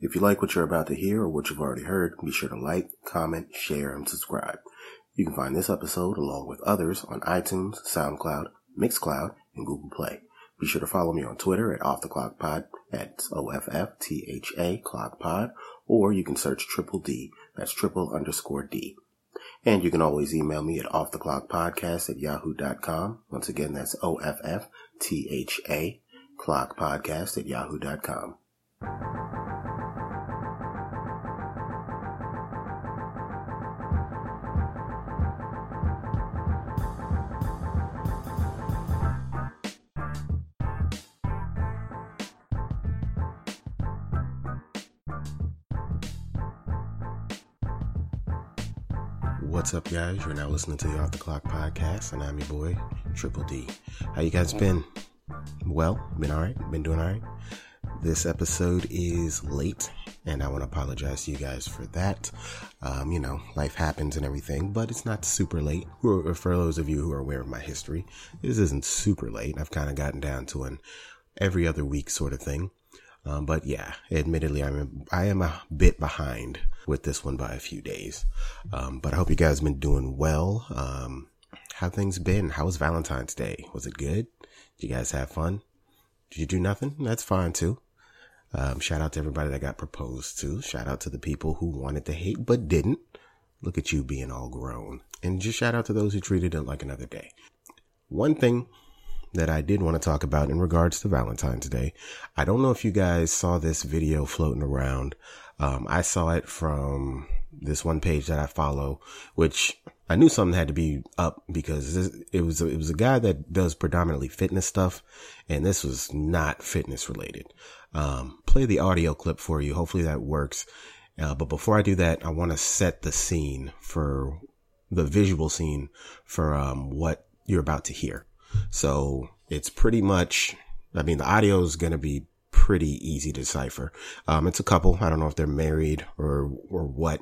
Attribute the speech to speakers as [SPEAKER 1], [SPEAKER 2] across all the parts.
[SPEAKER 1] If you like what you're about to hear or what you've already heard, be sure to like, comment, share, and subscribe. You can find this episode along with others on iTunes, SoundCloud, Mixcloud, and Google Play. Be sure to follow me on Twitter at Off the Clock Pod, at O-F-F-T-H-A Clock Pod, or you can search Triple D, that's triple underscore D. And you can always email me at offtheclockpodcast at yahoo.com. Once again, that's O-F-F-T-H-A clockpodcast at yahoo.com. What's up, guys? You're now listening to the Off the Clock podcast, and I'm your boy, Triple D. How you guys been? Well, been alright? Been doing alright? This episode is late, and I want to apologize to you guys for that. Um, you know, life happens and everything, but it's not super late. For those of you who are aware of my history, this isn't super late. I've kind of gotten down to an every other week sort of thing. Um, but yeah, admittedly, I'm I am a bit behind with this one by a few days. Um, but I hope you guys been doing well. Um, how things been? How was Valentine's Day? Was it good? Did you guys have fun? Did you do nothing? That's fine too. Um, shout out to everybody that got proposed to. Shout out to the people who wanted to hate but didn't. Look at you being all grown. And just shout out to those who treated it like another day. One thing that I did want to talk about in regards to Valentine's Day. I don't know if you guys saw this video floating around. Um, I saw it from this one page that I follow, which I knew something had to be up because this, it was it was a guy that does predominantly fitness stuff, and this was not fitness related. Um, play the audio clip for you. Hopefully that works. Uh, but before I do that, I want to set the scene for the visual scene for um, what you're about to hear. So it's pretty much, I mean, the audio is going to be pretty easy to decipher. Um, it's a couple. I don't know if they're married or, or what.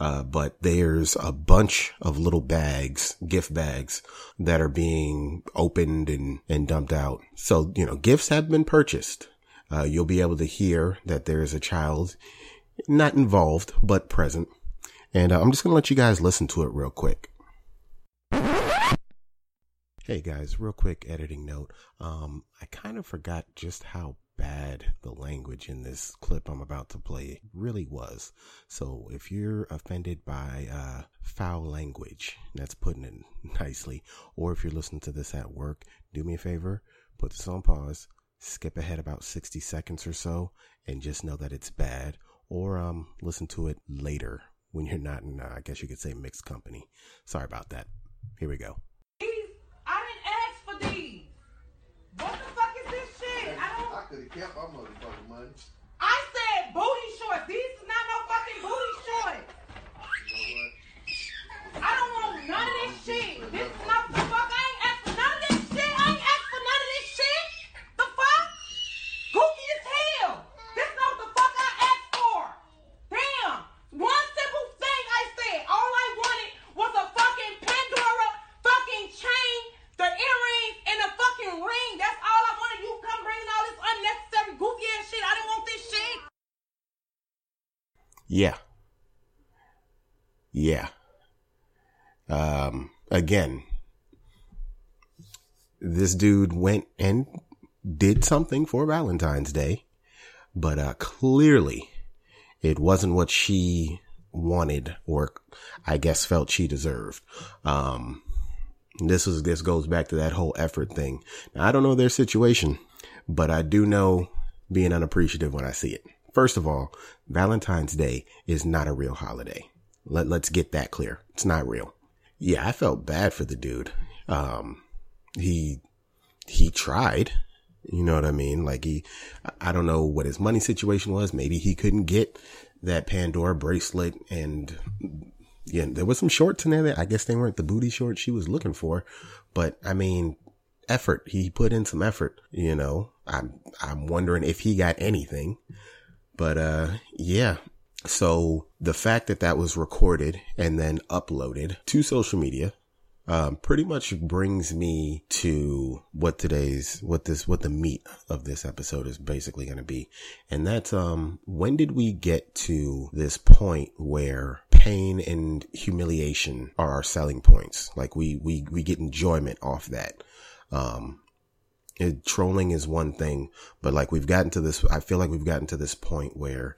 [SPEAKER 1] Uh, but there's a bunch of little bags, gift bags that are being opened and, and dumped out. So, you know, gifts have been purchased. Uh, you'll be able to hear that there is a child not involved, but present. And uh, I'm just going to let you guys listen to it real quick. Hey guys, real quick editing note. Um, I kind of forgot just how bad the language in this clip I'm about to play really was. So if you're offended by uh, foul language, that's putting it nicely, or if you're listening to this at work, do me a favor, put this on pause, skip ahead about 60 seconds or so, and just know that it's bad, or um, listen to it later when you're not in, uh, I guess you could say, mixed company. Sorry about that. Here we go.
[SPEAKER 2] Could have kept my motherfucking money.
[SPEAKER 3] I said booty shorts. These is not no fucking booty shorts.
[SPEAKER 2] You know what?
[SPEAKER 3] I don't want none of this shit. This is not the fuck. I ain't asked for none of this shit. I ain't asked for none of this shit. The fuck? Gooky as hell. This not the fuck I asked for. Damn. One simple thing I said. All I wanted was a fucking Pandora fucking chain, the earrings, and a fucking ring. That's all I wanted. You come bringing all this unnecessary goofy ass shit. I didn't want this shit.
[SPEAKER 1] Yeah. Yeah. Um, again, this dude went and did something for Valentine's Day, but, uh, clearly it wasn't what she wanted or I guess felt she deserved. Um, this is, this goes back to that whole effort thing. Now, I don't know their situation, but I do know being unappreciative when I see it. First of all, Valentine's Day is not a real holiday. Let, let's get that clear. It's not real. Yeah, I felt bad for the dude. Um, he, he tried. You know what I mean? Like he, I don't know what his money situation was. Maybe he couldn't get that Pandora bracelet and yeah, there was some shorts in there that I guess they weren't the booty shorts she was looking for, but I mean, effort. He put in some effort, you know. I'm I'm wondering if he got anything. But uh yeah. So the fact that that was recorded and then uploaded to social media um, pretty much brings me to what today's, what this, what the meat of this episode is basically going to be. And that's, um, when did we get to this point where pain and humiliation are our selling points? Like we, we, we get enjoyment off that. Um, it, trolling is one thing, but like we've gotten to this, I feel like we've gotten to this point where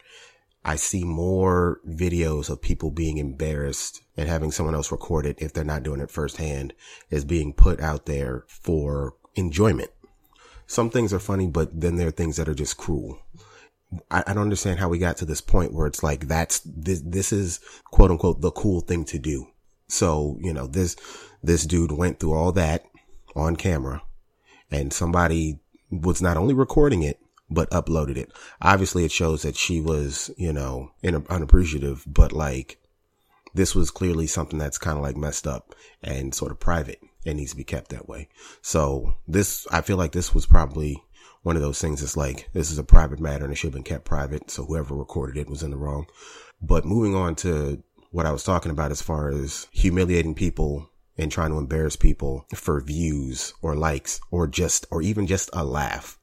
[SPEAKER 1] I see more videos of people being embarrassed and having someone else record it if they're not doing it firsthand is being put out there for enjoyment. Some things are funny, but then there are things that are just cruel. I, I don't understand how we got to this point where it's like that's this this is quote unquote the cool thing to do. So, you know, this this dude went through all that on camera and somebody was not only recording it, but uploaded it. Obviously it shows that she was, you know, in, unappreciative, but like this was clearly something that's kind of like messed up and sort of private and needs to be kept that way. So this, I feel like this was probably one of those things that's like, this is a private matter and it should have been kept private. So whoever recorded it was in the wrong. But moving on to what I was talking about as far as humiliating people and trying to embarrass people for views or likes or just, or even just a laugh.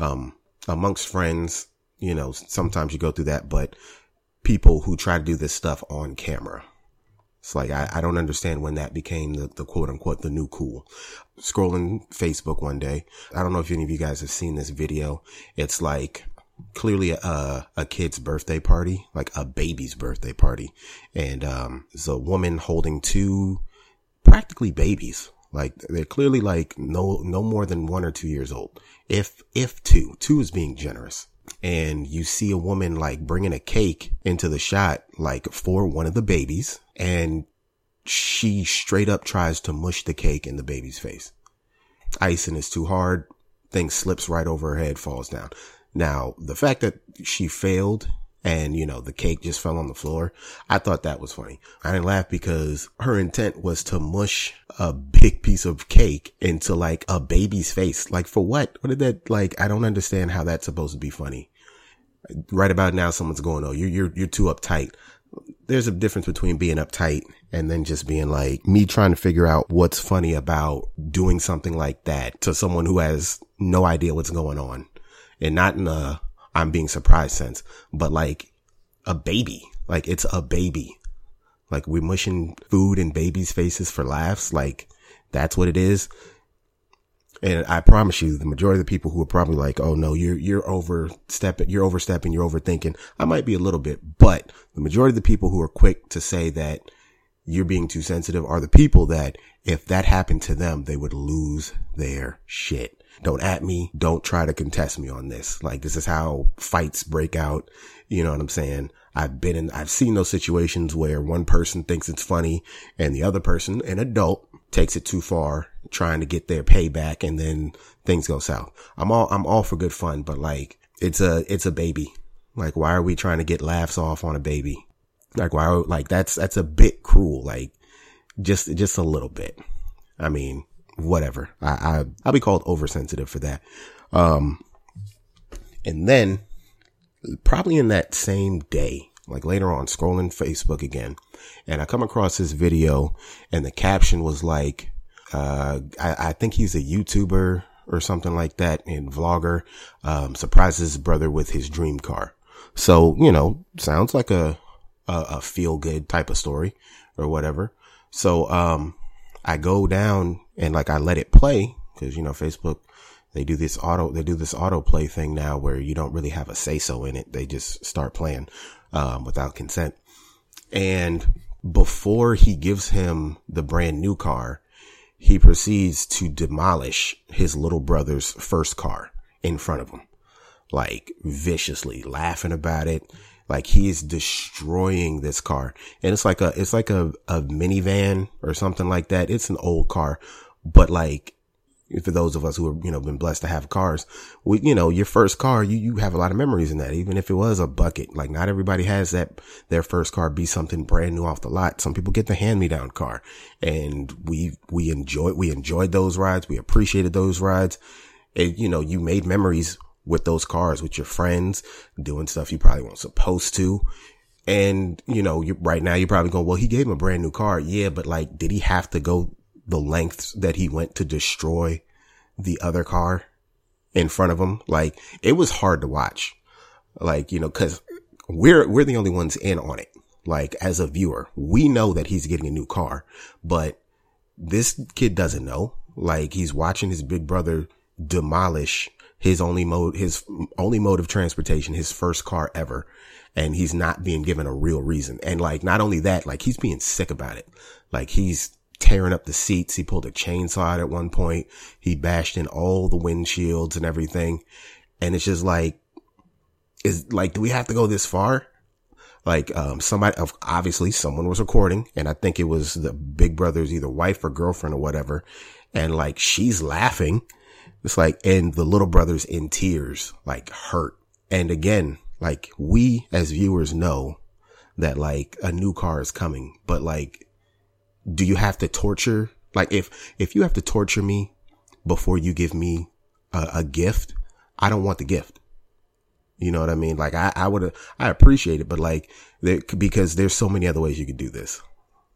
[SPEAKER 1] Um, amongst friends, you know, sometimes you go through that, but people who try to do this stuff on camera. It's like, I, I don't understand when that became the, the quote unquote, the new cool. Scrolling Facebook one day. I don't know if any of you guys have seen this video. It's like clearly a, a kid's birthday party, like a baby's birthday party. And, um, it's a woman holding two practically babies. Like they're clearly like no, no more than one or two years old. If, if two, two is being generous and you see a woman like bringing a cake into the shot, like for one of the babies and she straight up tries to mush the cake in the baby's face. Icing is too hard. Thing slips right over her head, falls down. Now, the fact that she failed and, you know, the cake just fell on the floor. I thought that was funny. I didn't laugh because her intent was to mush a big piece of cake into like a baby's face. Like for what? What did that, like, I don't understand how that's supposed to be funny. Right about now, someone's going, Oh, you're, you're, you're too uptight. There's a difference between being uptight and then just being like me trying to figure out what's funny about doing something like that to someone who has no idea what's going on and not in a, I'm being surprised sense, but like a baby, like it's a baby. Like we're mushing food in babies' faces for laughs. Like that's what it is. And I promise you, the majority of the people who are probably like, "Oh no, you're you're overstepping, you're overstepping, you're overthinking." I might be a little bit, but the majority of the people who are quick to say that you're being too sensitive are the people that if that happened to them, they would lose their shit. Don't at me. Don't try to contest me on this. Like this is how fights break out. You know what I'm saying? I've been in, I've seen those situations where one person thinks it's funny and the other person, an adult, takes it too far, trying to get their payback and then things go south. I'm all, I'm all for good fun, but like it's a, it's a baby. Like why are we trying to get laughs off on a baby? Like why, like that's, that's a bit cruel. Like just, just a little bit. I mean, whatever. I, I I'll be called oversensitive for that. Um, and then probably in that same day, like later on, scrolling Facebook again, and I come across this video, and the caption was like, uh, I, I think he's a YouTuber or something like that, and vlogger, um, surprises his brother with his dream car. So you know, sounds like a a, a feel good type of story or whatever. So um, I go down and like I let it play because, you know, Facebook, they do this auto, they do this auto play thing now where you don't really have a say so in it. They just start playing, um, without consent. And before he gives him the brand new car, he proceeds to demolish his little brother's first car in front of him, like viciously laughing about it. Like he is destroying this car and it's like a, it's like a, a minivan or something like that. It's an old car, but like, for those of us who have, you know, been blessed to have cars, we, you know, your first car, you, you have a lot of memories in that, even if it was a bucket. Like not everybody has that, their first car be something brand new off the lot. Some people get the hand me down car and we, we enjoyed, we enjoyed those rides. We appreciated those rides. And, you know, you made memories with those cars with your friends doing stuff you probably weren't supposed to. And, you know, right now you're probably going, well, he gave him a brand new car. Yeah. But like, did he have to go the lengths that he went to destroy the other car in front of him. Like it was hard to watch. Like, you know, cause we're, we're the only ones in on it. Like as a viewer, we know that he's getting a new car, but this kid doesn't know. Like he's watching his big brother demolish his only mode, his only mode of transportation, his first car ever. And he's not being given a real reason. And like, not only that, like he's being sick about it. Like he's tearing up the seats. He pulled a chainsaw out at one point. He bashed in all the windshields and everything. And it's just like, is like, do we have to go this far? Like, um, somebody, obviously someone was recording and I think it was the big brother's either wife or girlfriend or whatever. And like, she's laughing. It's like, and the little brother's in tears, like hurt. And again, like we as viewers know that like a new car is coming, but like, do you have to torture? Like if, if you have to torture me before you give me a, a gift, I don't want the gift. You know what I mean? Like I, I would, I appreciate it, but like there, because there's so many other ways you could do this.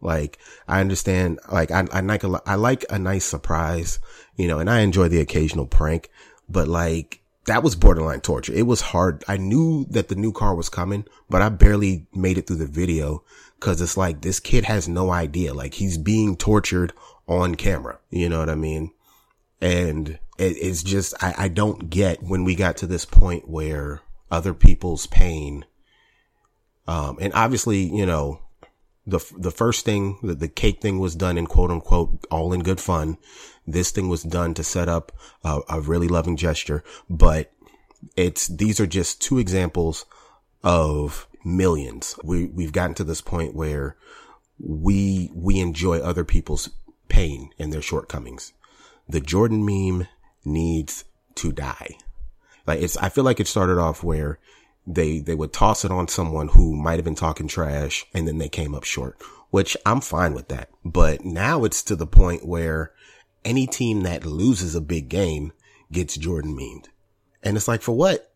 [SPEAKER 1] Like I understand, like I, I like a, I like a nice surprise, you know, and I enjoy the occasional prank, but like that was borderline torture. It was hard. I knew that the new car was coming, but I barely made it through the video Cause it's like this kid has no idea. Like he's being tortured on camera. You know what I mean? And it, it's just, I, I don't get when we got to this point where other people's pain, um, and obviously, you know, the, the first thing, the, the cake thing was done in quote unquote, all in good fun. This thing was done to set up a, a really loving gesture, but it's, these are just two examples of millions. We, we've gotten to this point where we, we enjoy other people's pain and their shortcomings. The Jordan meme needs to die. Like it's, I feel like it started off where they, they would toss it on someone who might have been talking trash and then they came up short, which I'm fine with that. But now it's to the point where any team that loses a big game gets Jordan memed. And it's like, for what?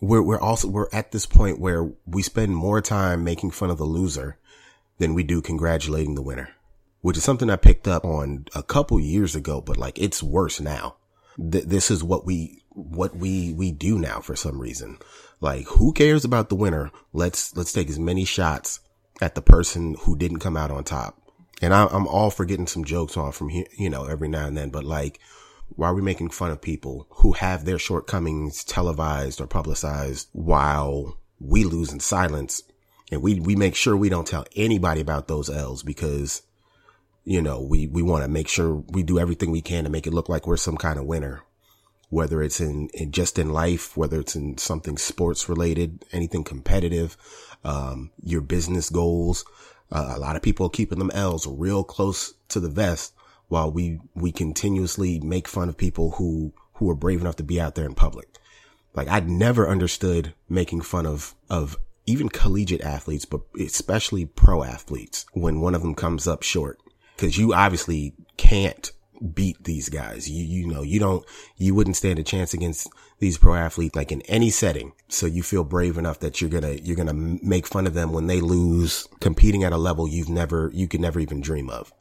[SPEAKER 1] we're, we're also, we're at this point where we spend more time making fun of the loser than we do congratulating the winner, which is something I picked up on a couple years ago, but like it's worse now. Th- this is what we, what we, we do now for some reason. Like who cares about the winner? Let's, let's take as many shots at the person who didn't come out on top. And I, I'm all for getting some jokes on from here, you know, every now and then, but like, why are we making fun of people who have their shortcomings televised or publicized while we lose in silence? And we, we make sure we don't tell anybody about those L's because, you know, we, we want to make sure we do everything we can to make it look like we're some kind of winner, whether it's in, in just in life, whether it's in something sports related, anything competitive, um, your business goals. Uh, a lot of people are keeping them L's real close to the vest while we, we continuously make fun of people who, who are brave enough to be out there in public. Like I'd never understood making fun of, of even collegiate athletes, but especially pro athletes when one of them comes up short. Cause you obviously can't beat these guys. You, you know, you don't, you wouldn't stand a chance against these pro athletes like in any setting. So you feel brave enough that you're gonna, you're gonna make fun of them when they lose competing at a level you've never, you could never even dream of.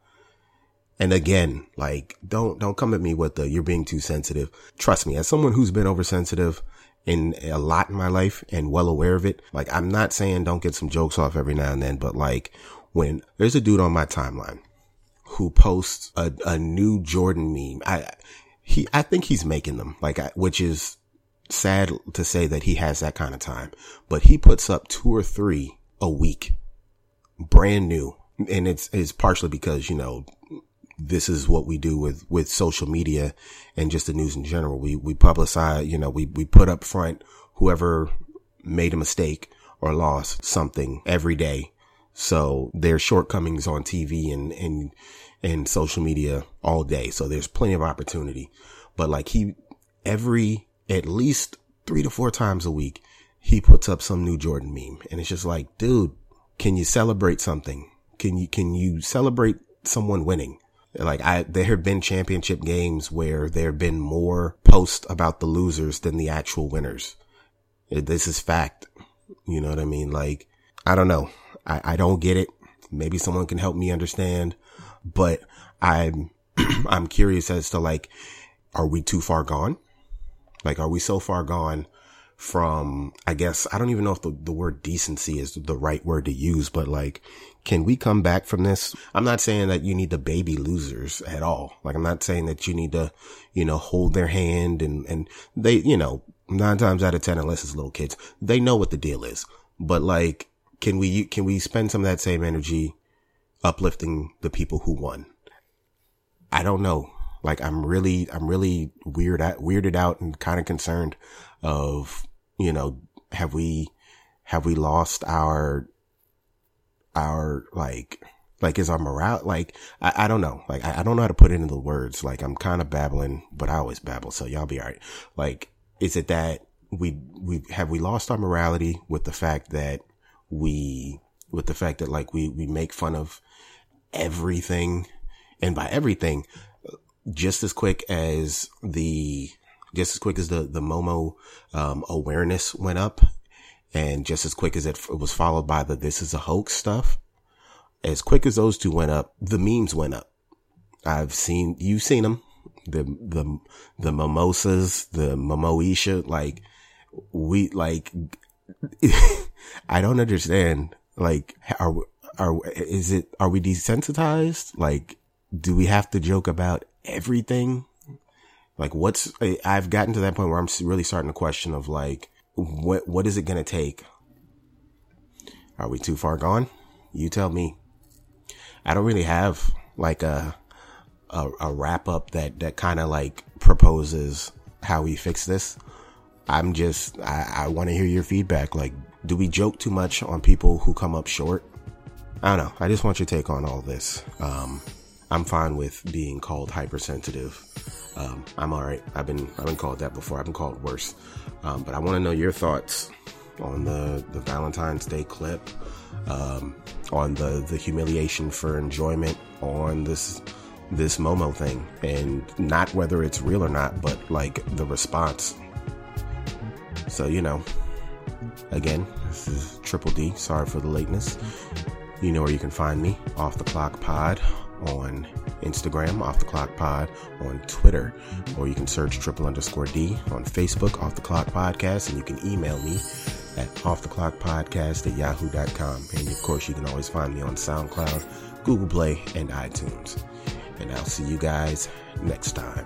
[SPEAKER 1] And again, like, don't, don't come at me with the, you're being too sensitive. Trust me, as someone who's been oversensitive in a lot in my life and well aware of it, like, I'm not saying don't get some jokes off every now and then, but like, when there's a dude on my timeline who posts a, a new Jordan meme, I, he, I think he's making them, like, which is sad to say that he has that kind of time, but he puts up two or three a week, brand new. And it's, it's partially because, you know, this is what we do with, with social media and just the news in general. We, we publicize, you know, we, we put up front whoever made a mistake or lost something every day. So there's shortcomings on TV and, and, and social media all day. So there's plenty of opportunity, but like he, every, at least three to four times a week, he puts up some new Jordan meme and it's just like, dude, can you celebrate something? Can you, can you celebrate someone winning? Like I, there have been championship games where there have been more posts about the losers than the actual winners. This is fact. You know what I mean? Like, I don't know. I, I don't get it. Maybe someone can help me understand, but I'm, I'm curious as to like, are we too far gone? Like, are we so far gone from, I guess, I don't even know if the, the word decency is the right word to use, but like, can we come back from this? I'm not saying that you need to baby losers at all. Like, I'm not saying that you need to, you know, hold their hand and, and they, you know, nine times out of 10, unless it's little kids, they know what the deal is. But like, can we, can we spend some of that same energy uplifting the people who won? I don't know. Like I'm really, I'm really weird weirded out and kind of concerned of, you know, have we, have we lost our, our like, like is our morale, like, I, I don't know. Like, I, I don't know how to put it into the words. Like I'm kind of babbling, but I always babble. So y'all be all right. Like, is it that we, we, have we lost our morality with the fact that we, with the fact that like we, we make fun of everything and by everything, just as quick as the, just as quick as the, the Momo, um, awareness went up and just as quick as it, it was followed by the this is a hoax stuff, as quick as those two went up, the memes went up. I've seen, you've seen them, the, the, the mimosas, the Momoisha, like we, like, I don't understand. Like, are, are, is it, are we desensitized? Like, do we have to joke about everything? Like what's, I've gotten to that point where I'm really starting to question of like, what, what is it going to take? Are we too far gone? You tell me. I don't really have like a, a, a wrap up that, that kind of like proposes how we fix this. I'm just, I, I want to hear your feedback. Like, do we joke too much on people who come up short? I don't know. I just want your take on all this. Um, I'm fine with being called hypersensitive. Um, I'm all right. I've been I've been called that before. I've been called worse. Um, but I want to know your thoughts on the the Valentine's Day clip, um, on the the humiliation for enjoyment, on this this Momo thing, and not whether it's real or not, but like the response. So you know, again, this is Triple D. Sorry for the lateness. You know where you can find me, Off the Clock Pod on Instagram, Off the Clock Pod, on Twitter, or you can search triple underscore D on Facebook, Off the Clock Podcast, and you can email me at Off the Clock Podcast at yahoo.com. And of course, you can always find me on SoundCloud, Google Play, and iTunes. And I'll see you guys next time.